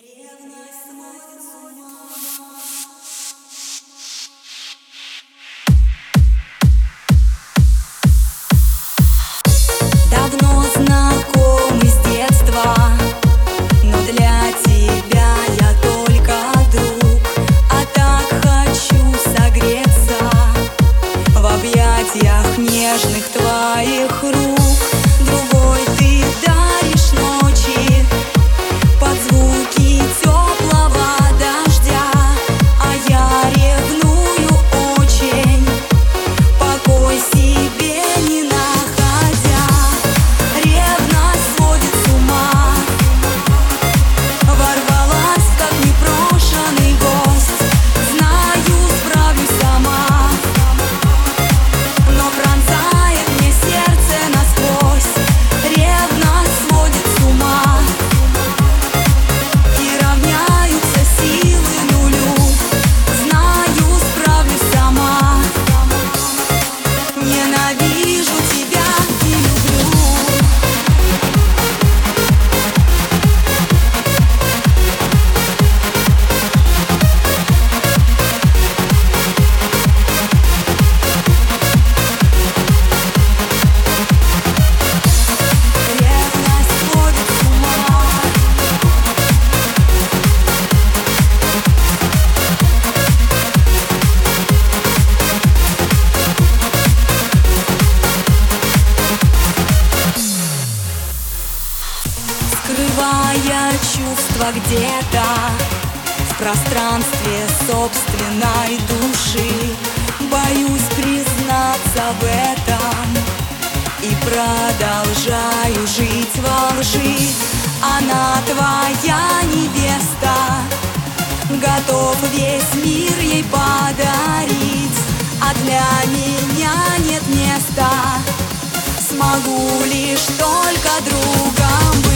Ревность сводит с ума. Давно знакомы с Скрывая чувства где-то В пространстве собственной души. Боюсь признаться в этом И продолжаю жить во лжи. Она твоя невеста Готов весь мир ей подарить. А для меня нет места Смогу лишь только другом